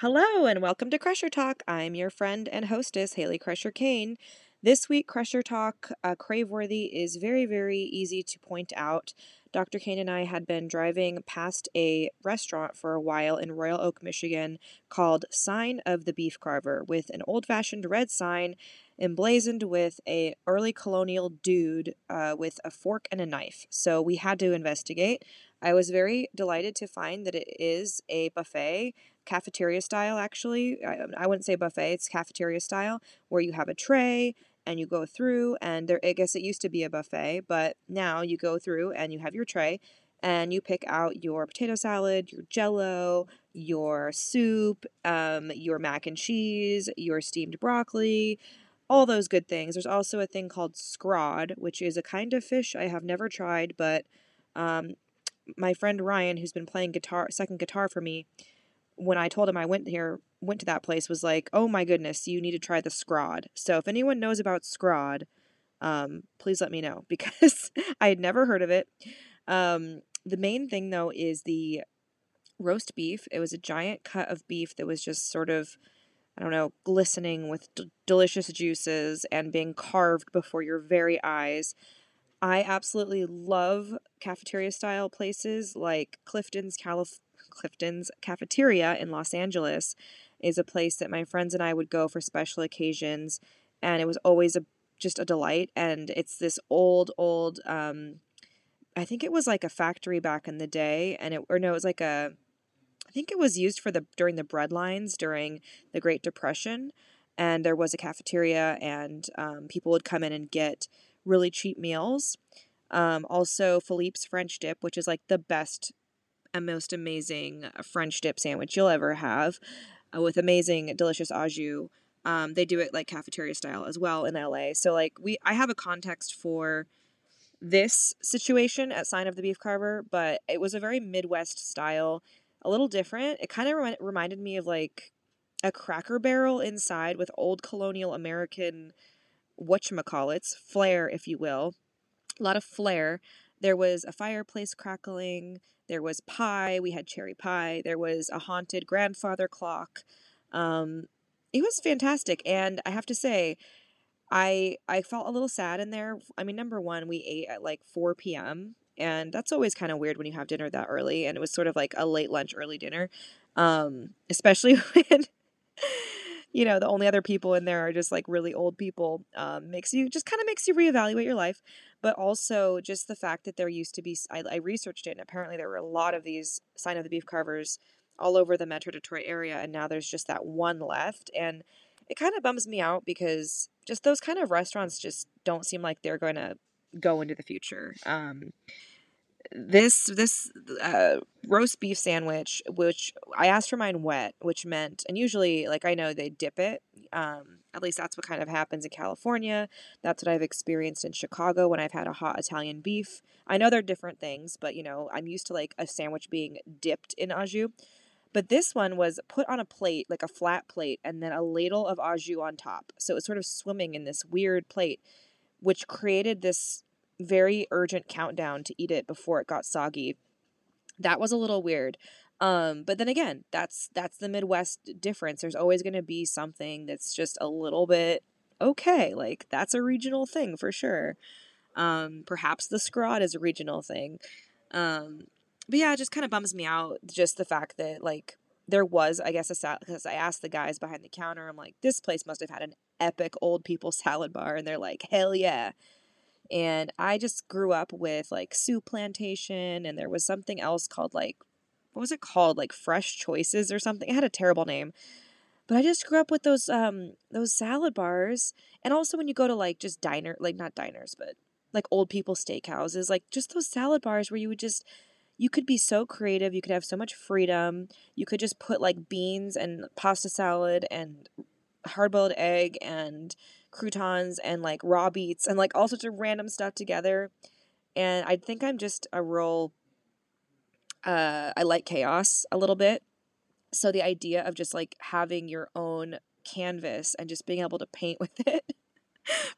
Hello and welcome to Crusher Talk. I'm your friend and hostess, Hayley Crusher Kane. This week, Crusher Talk, uh, Craveworthy, is very, very easy to point out. Dr. Kane and I had been driving past a restaurant for a while in Royal Oak, Michigan called Sign of the Beefcarver with an old fashioned red sign emblazoned with a early colonial dude uh, with a fork and a knife. So we had to investigate. I was very delighted to find that it is a buffet cafeteria style actually I, I wouldn't say buffet it's cafeteria style where you have a tray and you go through and there i guess it used to be a buffet but now you go through and you have your tray and you pick out your potato salad your jello your soup um, your mac and cheese your steamed broccoli all those good things. There's also a thing called scrod which is a kind of fish i have never tried but um, my friend ryan who's been playing guitar second guitar for me when I told him I went here, went to that place, was like, oh my goodness, you need to try the scrod. So if anyone knows about scrod, um, please let me know because I had never heard of it. Um, the main thing though is the roast beef. It was a giant cut of beef that was just sort of, I don't know, glistening with d- delicious juices and being carved before your very eyes. I absolutely love cafeteria style places like Clifton's Calif- Clifton's Cafeteria in Los Angeles is a place that my friends and I would go for special occasions, and it was always a just a delight. And it's this old, old, um, I think it was like a factory back in the day, and it or no, it was like a, I think it was used for the during the bread lines during the Great Depression, and there was a cafeteria, and um, people would come in and get really cheap meals. Um, also, Philippe's French dip, which is like the best a most amazing uh, French dip sandwich you'll ever have uh, with amazing, delicious au jus. Um, they do it like cafeteria style as well in LA. So like we, I have a context for this situation at Sign of the Beefcarver, but it was a very Midwest style, a little different. It kind of rem- reminded me of like a Cracker Barrel inside with old colonial American whatchamacallits, flair, if you will. A lot of flair. There was a fireplace crackling. There was pie. We had cherry pie. There was a haunted grandfather clock. Um, it was fantastic, and I have to say, I I felt a little sad in there. I mean, number one, we ate at like 4 p.m. And that's always kind of weird when you have dinner that early. And it was sort of like a late lunch, early dinner. Um, especially when you know the only other people in there are just like really old people um, makes you just kind of makes you reevaluate your life. But also just the fact that there used to be I, I researched it and apparently there were a lot of these sign of the beef carvers all over the metro detroit area and now there's just that one left. And it kind of bums me out because just those kind of restaurants just don't seem like they're going to go into the future. Um, this this uh, roast beef sandwich, which I asked for mine wet, which meant, and usually, like I know they dip it. Um, at least that's what kind of happens in California. That's what I've experienced in Chicago when I've had a hot Italian beef. I know they're different things, but you know, I'm used to like a sandwich being dipped in au jus. But this one was put on a plate, like a flat plate, and then a ladle of au jus on top. So it was sort of swimming in this weird plate, which created this very urgent countdown to eat it before it got soggy. That was a little weird. Um, but then again, that's that's the Midwest difference. There's always going to be something that's just a little bit okay. Like that's a regional thing for sure. Um, perhaps the scrod is a regional thing. Um, but yeah, it just kind of bums me out just the fact that like there was, I guess, a salad because I asked the guys behind the counter. I'm like, this place must have had an epic old people salad bar, and they're like, hell yeah. And I just grew up with like Souplantation, and there was something else called like, what was it called? Like Fresh Choices or something. It had a terrible name. But I just grew up with those um those salad bars, and also when you go to like just diner, like not diners, but like old people steakhouses, like just those salad bars where you would just you could be so creative, you could have so much freedom. You could just put like beans and pasta salad and hard boiled egg and croutons and like raw beets and like all sorts of random stuff together. And I think I'm just a real, uh, I like chaos a little bit. So the idea of just like having your own canvas and just being able to paint with it,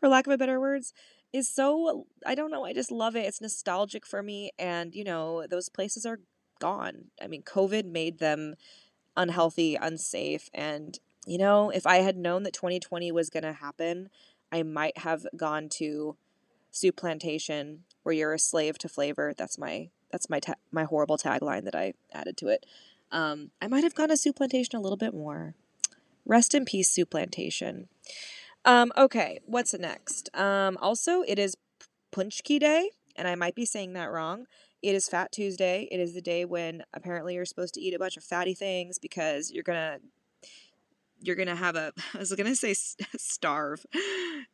for lack of a better words, is so, I don't know, I just love it. It's nostalgic for me. And, you know, those places are gone. I mean, COVID made them unhealthy, unsafe. And, you know, if I had known that 2020 was going to happen, I might have gone to Souplantation where you're a slave to flavor. That's my that's my ta- my horrible tagline that I added to it. Um, I might have gone to Souplantation a little bit more. Rest in peace, Souplantation. Um, okay, what's next? Um, also, it is Paczki Day, and I might be saying that wrong. It is Fat Tuesday. It is the day when apparently you're supposed to eat a bunch of fatty things because you're gonna you're gonna have a I was gonna say starve.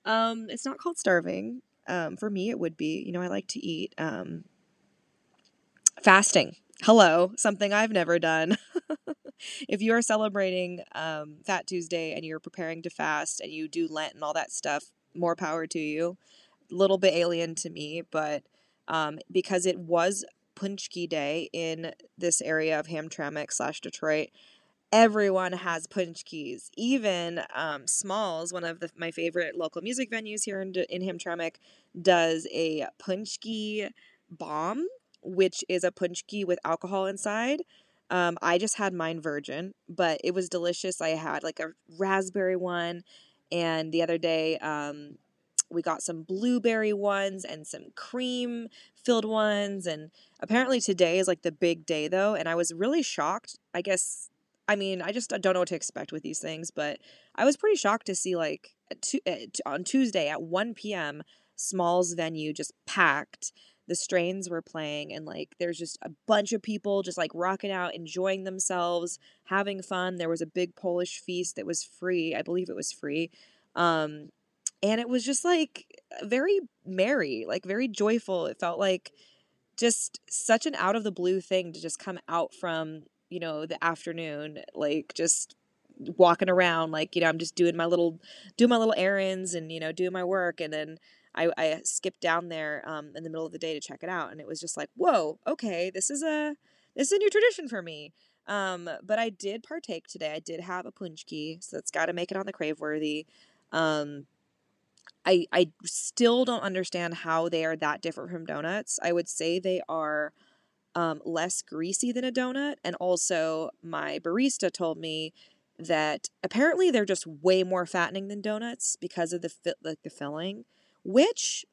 Um, it's not called starving. Um, for me, it would be. You know, I like to eat. Um, fasting. Hello, something I've never done. if you are celebrating um, Fat Tuesday and you're preparing to fast and you do Lent and all that stuff, more power to you. A little bit alien to me, but um, because it was Paczki Day in this area of Hamtramck slash Detroit, everyone has paczkis. Even um, Smalls, one of the, my favorite local music venues here in, in Hamtramck, does a paczki bomb, which is a paczki with alcohol inside. Um, I just had mine virgin, but it was delicious. I had like a raspberry one, and the other day um, we got some blueberry ones and some cream filled ones. And apparently today is like the big day though, and I was really shocked. I guess I mean I just don't know what to expect with these things, but I was pretty shocked to see like on Tuesday at 1 p.m. Smalls venue just packed the strains were playing and like there's just a bunch of people just like rocking out enjoying themselves having fun there was a big polish feast that was free i believe it was free um and it was just like very merry like very joyful it felt like just such an out of the blue thing to just come out from you know the afternoon like just walking around like you know i'm just doing my little doing my little errands and you know doing my work and then I, I skipped down there um, in the middle of the day to check it out, and it was just like, whoa, okay, this is a this is a new tradition for me. Um, but I did partake today. I did have a paczki, so that's got to make it on the crave worthy. Um, I I still don't understand how they are that different from donuts. I would say they are um, less greasy than a donut, and also my barista told me that apparently they're just way more fattening than donuts because of the fi- like the filling which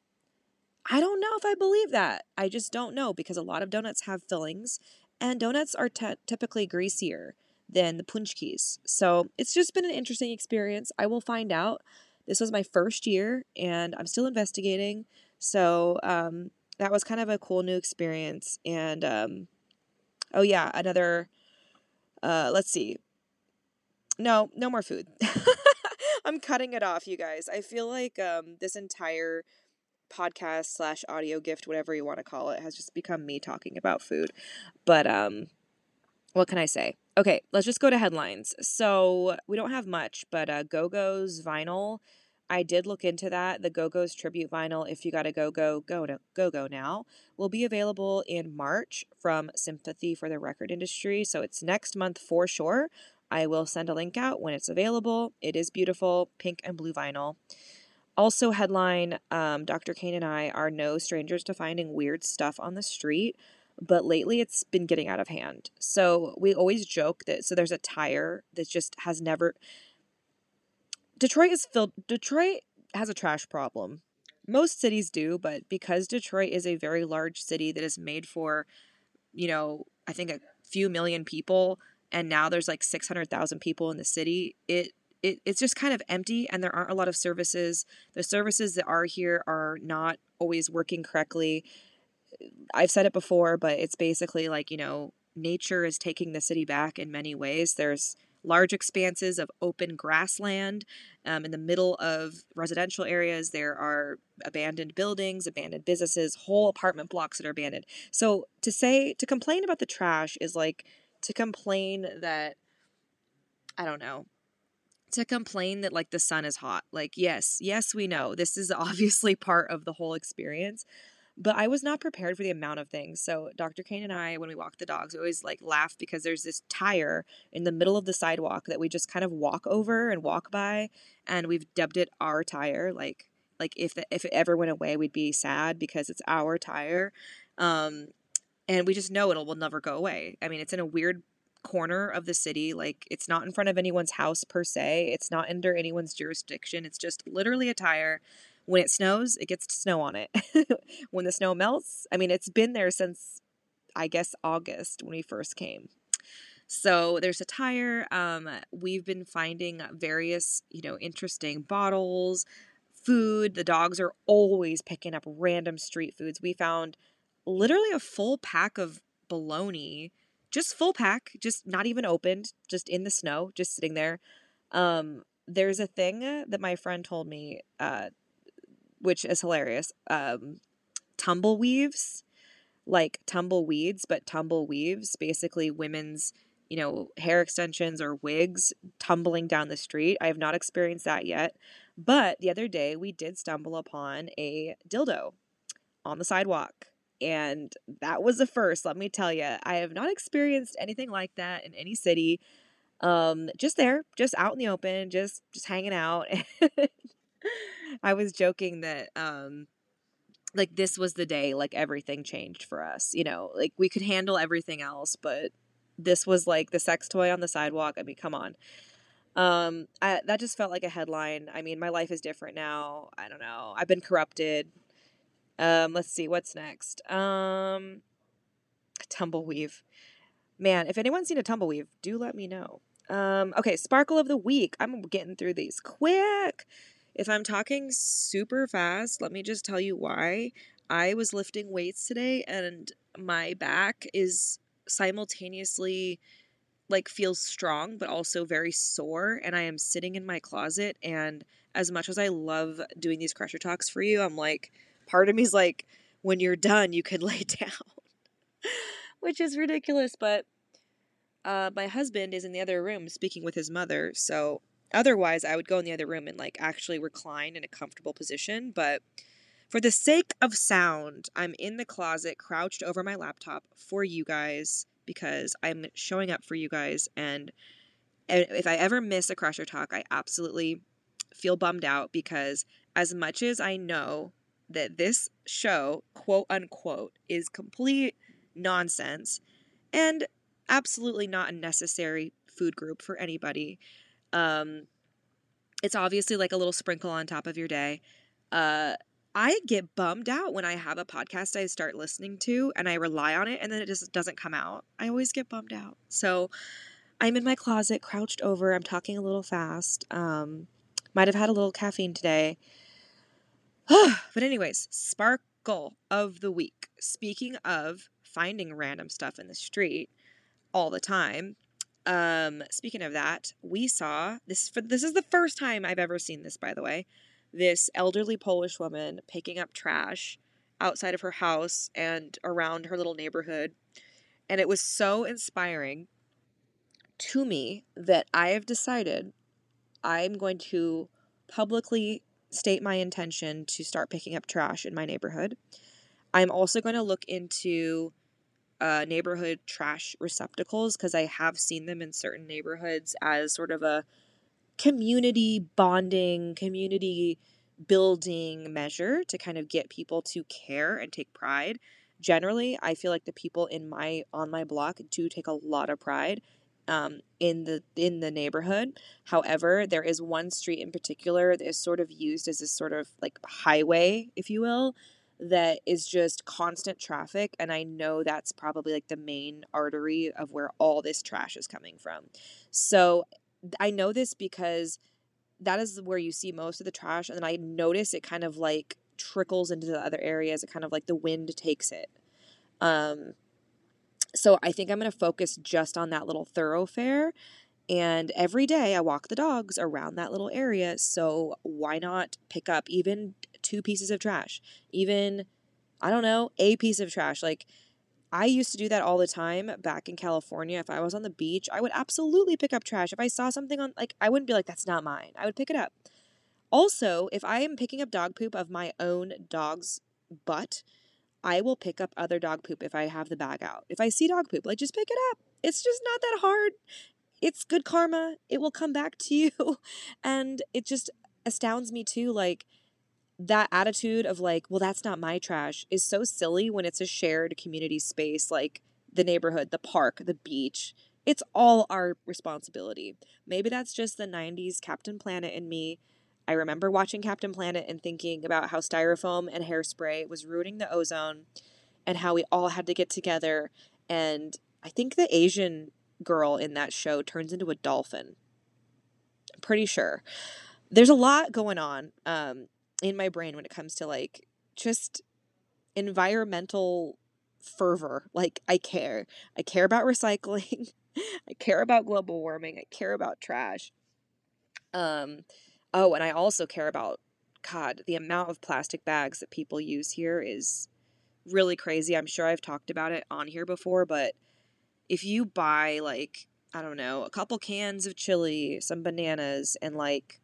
I don't know if I believe that. I just don't know because a lot of donuts have fillings and donuts are t- typically greasier than the paczkis. So it's just been an interesting experience. I will find out. This was my first year and I'm still investigating. So um, that was kind of a cool new experience. And um, oh, yeah, another, uh, let's see. No, no more food. I'm cutting it off, you guys. I feel like um, this entire podcast slash audio gift, whatever you want to call it, has just become me talking about food. But um, what can I say? Okay, let's just go to headlines. So we don't have much, but uh, Go Go's vinyl. I did look into that. The Go Go's tribute vinyl, if you got a Go Go, go Go Go now, will be available in March from Sympathy for the Record Industry. So it's next month for sure. I will send a link out when it's available. It is beautiful, pink and blue vinyl. Also, headline um, Dr. Kane and I are no strangers to finding weird stuff on the street, but lately it's been getting out of hand. So, we always joke that so there's a tire that just has never. Detroit is filled. Detroit has a trash problem. Most cities do, but because Detroit is a very large city that is made for, you know, I think a few million people, and now there's like 600,000 people in the city, it it, it's just kind of empty and there aren't a lot of services. The services that are here are not always working correctly. I've said it before, but it's basically like, you know, nature is taking the city back in many ways. There's large expanses of open grassland um, in the middle of residential areas. There are abandoned buildings, abandoned businesses, whole apartment blocks that are abandoned. So to say, to complain about the trash is like to complain that I don't know to complain that like the sun is hot. Like yes, yes we know. This is obviously part of the whole experience. But I was not prepared for the amount of things. So Dr. Kane and I, when we walk the dogs, we always like laugh because there's this tire in the middle of the sidewalk that we just kind of walk over and walk by, and we've dubbed it our tire. Like like if the, if it ever went away, we'd be sad because it's our tire. Um, and we just know it will never go away. I mean, it's in a weird corner of the city. Like it's not in front of anyone's house per se. It's not under anyone's jurisdiction. It's just literally a tire. When it snows, it gets snow on it. when the snow melts, I mean, it's been there since I guess August when we first came. So there's a tire. Um, we've been finding various, you know, interesting bottles, food. The dogs are always picking up random street foods. We found literally a full pack of bologna, just full pack, just not even opened, just in the snow, just sitting there. Um, there's a thing that my friend told me, uh, which is hilarious. Um, tumbleweaves, like tumbleweeds, but tumbleweaves, basically women's you know, hair extensions or wigs tumbling down the street. I have not experienced that yet. But the other day we did stumble upon a dildo on the sidewalk. And that was the first, let me tell you. I have not experienced anything like that in any city. Um, just there, just out in the open, just just hanging out. I was joking that um like this was the day like everything changed for us. You know, like we could handle everything else, but this was like the sex toy on the sidewalk. I mean, come on. Um, I, that just felt like a headline. I mean, my life is different now. I don't know. I've been corrupted. Um, let's see what's next. Um, tumbleweave. Man, if anyone's seen a tumbleweave, do let me know. Um, okay, sparkle of the week. I'm getting through these quick. If I'm talking super fast, let me just tell you why. I was lifting weights today and my back is simultaneously like feels strong but also very sore and I am sitting in my closet and as much as I love doing these crusher talks for you, I'm like part of me's like when you're done you can lay down. Which is ridiculous, but uh, my husband is in the other room speaking with his mother, so otherwise I would go in the other room and like actually recline in a comfortable position, but for the sake of sound, I'm in the closet, crouched over my laptop for you guys because I'm showing up for you guys. And if I ever miss a Crusher Talk, I absolutely feel bummed out because as much as I know that this show, quote unquote, is complete nonsense and absolutely not a necessary food group for anybody. Um, it's obviously like a little sprinkle on top of your day. Uh, I get bummed out when I have a podcast I start listening to and I rely on it and then it just doesn't come out. I always get bummed out. So I'm in my closet, crouched over. I'm talking a little fast. Um, might have had a little caffeine today. but, anyways, sparkle of the week. Speaking of finding random stuff in the street all the time, um, speaking of that, we saw this. For, this is the first time I've ever seen this, by the way this elderly Polish woman picking up trash outside of her house and around her little neighborhood. And it was so inspiring to me that I have decided I'm going to publicly state my intention to start picking up trash in my neighborhood. I'm also going to look into uh, neighborhood trash receptacles because I have seen them in certain neighborhoods as sort of a community bonding, community building measure to kind of get people to care and take pride. Generally, I feel like the people in my on my block do take a lot of pride um, in the in the neighborhood. However, there is one street in particular that is sort of used as a sort of like highway, if you will, that is just constant traffic, and I know that's probably like the main artery of where all this trash is coming from. So I know this because that is where you see most of the trash. And then I notice it kind of like trickles into the other areas. It kind of like the wind takes it. Um, so I think I'm going to focus just on that little thoroughfare. And every day I walk the dogs around that little area. So why not pick up even two pieces of trash? Even, I don't know, a piece of trash. Like, I used to do that all the time back in California. If I was on the beach, I would absolutely pick up trash. If I saw something on, like, I wouldn't be like, that's not mine. I would pick it up. Also, if I am picking up dog poop of my own dog's butt, I will pick up other dog poop if I have the bag out. If I see dog poop, like, just pick it up. It's just not that hard. It's good karma. It will come back to you. And it just astounds me, too. Like, that attitude of like, well, that's not my trash is so silly when it's a shared community space like the neighborhood, the park, the beach. it's all our responsibility. Maybe that's just the 90s Captain Planet in me. I remember watching Captain Planet and thinking about how styrofoam and hairspray was ruining the ozone and how we all had to get together. And I think the Asian girl in that show turns into a dolphin. I'm pretty sure. There's a lot going on um, in my brain when it comes to like just environmental fervor. Like, I care. I care about recycling. I care about global warming. I care about trash. Um, oh, and I also care about, God, the amount of plastic bags that people use here is really crazy. I'm sure I've talked about it on here before, but if you buy, like, I don't know, a couple cans of chili, some bananas, and like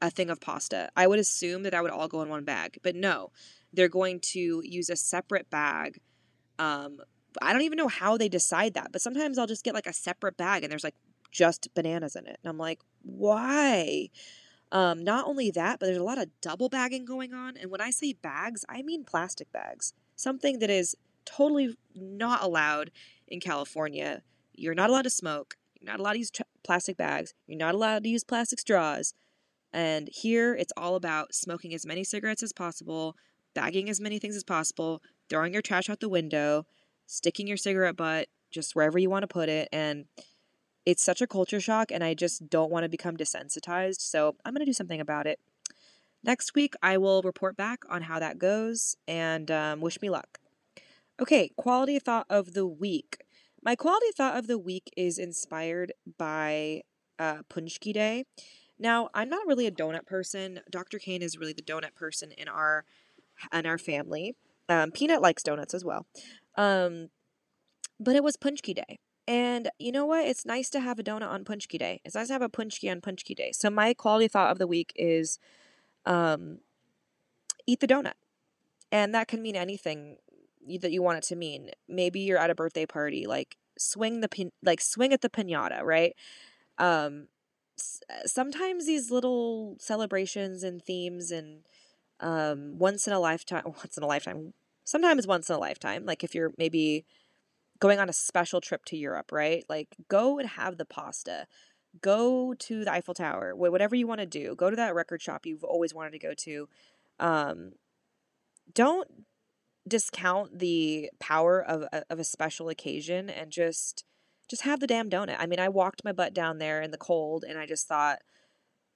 a thing of pasta, I would assume that that would all go in one bag. But no, they're going to use a separate bag um, I don't even know how they decide that, but sometimes I'll just get like a separate bag and there's like just bananas in it. And I'm like, why? Um, not only that, but there's a lot of double bagging going on. And when I say bags, I mean plastic bags, something that is totally not allowed in California. You're not allowed to smoke. You're not allowed to use t- plastic bags. You're not allowed to use plastic straws. And here it's all about smoking as many cigarettes as possible, bagging as many things as possible, throwing your trash out the window, sticking your cigarette butt just wherever you want to put it. And it's such a culture shock, and I just don't want to become desensitized. So I'm going to do something about it. Next week, I will report back on how that goes and um, wish me luck. Okay, quality thought of the week. My quality thought of the week is inspired by uh, Paczki Day. Now, I'm not really a donut person. Dr. Kane is really the donut person in our in our family. Um, Peanut likes donuts as well. Um, but it was Paczki Day. And you know what? It's nice to have a donut on Paczki Day. It's nice to have a Paczki on Paczki Day. So my quality thought of the week is um, eat the donut. And that can mean anything that you want it to mean. Maybe you're at a birthday party, like swing the pin, like swing at the piñata, right? Um, sometimes these little celebrations and themes and um, once in a lifetime, once in a lifetime, sometimes once in a lifetime. Like if you're maybe going on a special trip to Europe, right? Like go and have the pasta. Go to the Eiffel Tower, whatever you want to do. Go to that record shop you've always wanted to go to. Um, don't discount the power of, of a special occasion and just just have the damn donut. I mean, I walked my butt down there in the cold and I just thought,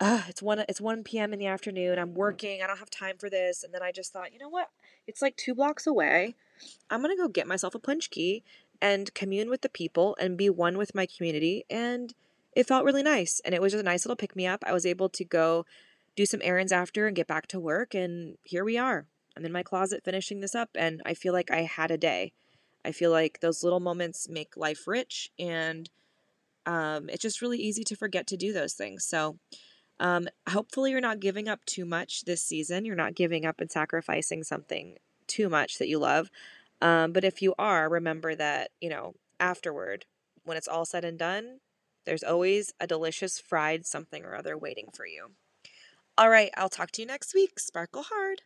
uh, it's one it's 1 p.m. in the afternoon. I'm working. I don't have time for this. And then I just thought, you know what? It's like two blocks away. I'm gonna go get myself a paczki and commune with the people and be one with my community. And it felt really nice. And it was just a nice little pick me up. I was able to go do some errands after and get back to work. And here we are. I'm in my closet finishing this up. And I feel like I had a day. I feel like those little moments make life rich. And um, it's just really easy to forget to do those things. So, um, hopefully, you're not giving up too much this season. You're not giving up and sacrificing something too much that you love. Um, but if you are, remember that, you know, afterward, when it's all said and done, there's always a delicious fried something or other waiting for you. All right, I'll talk to you next week. Sparkle hard.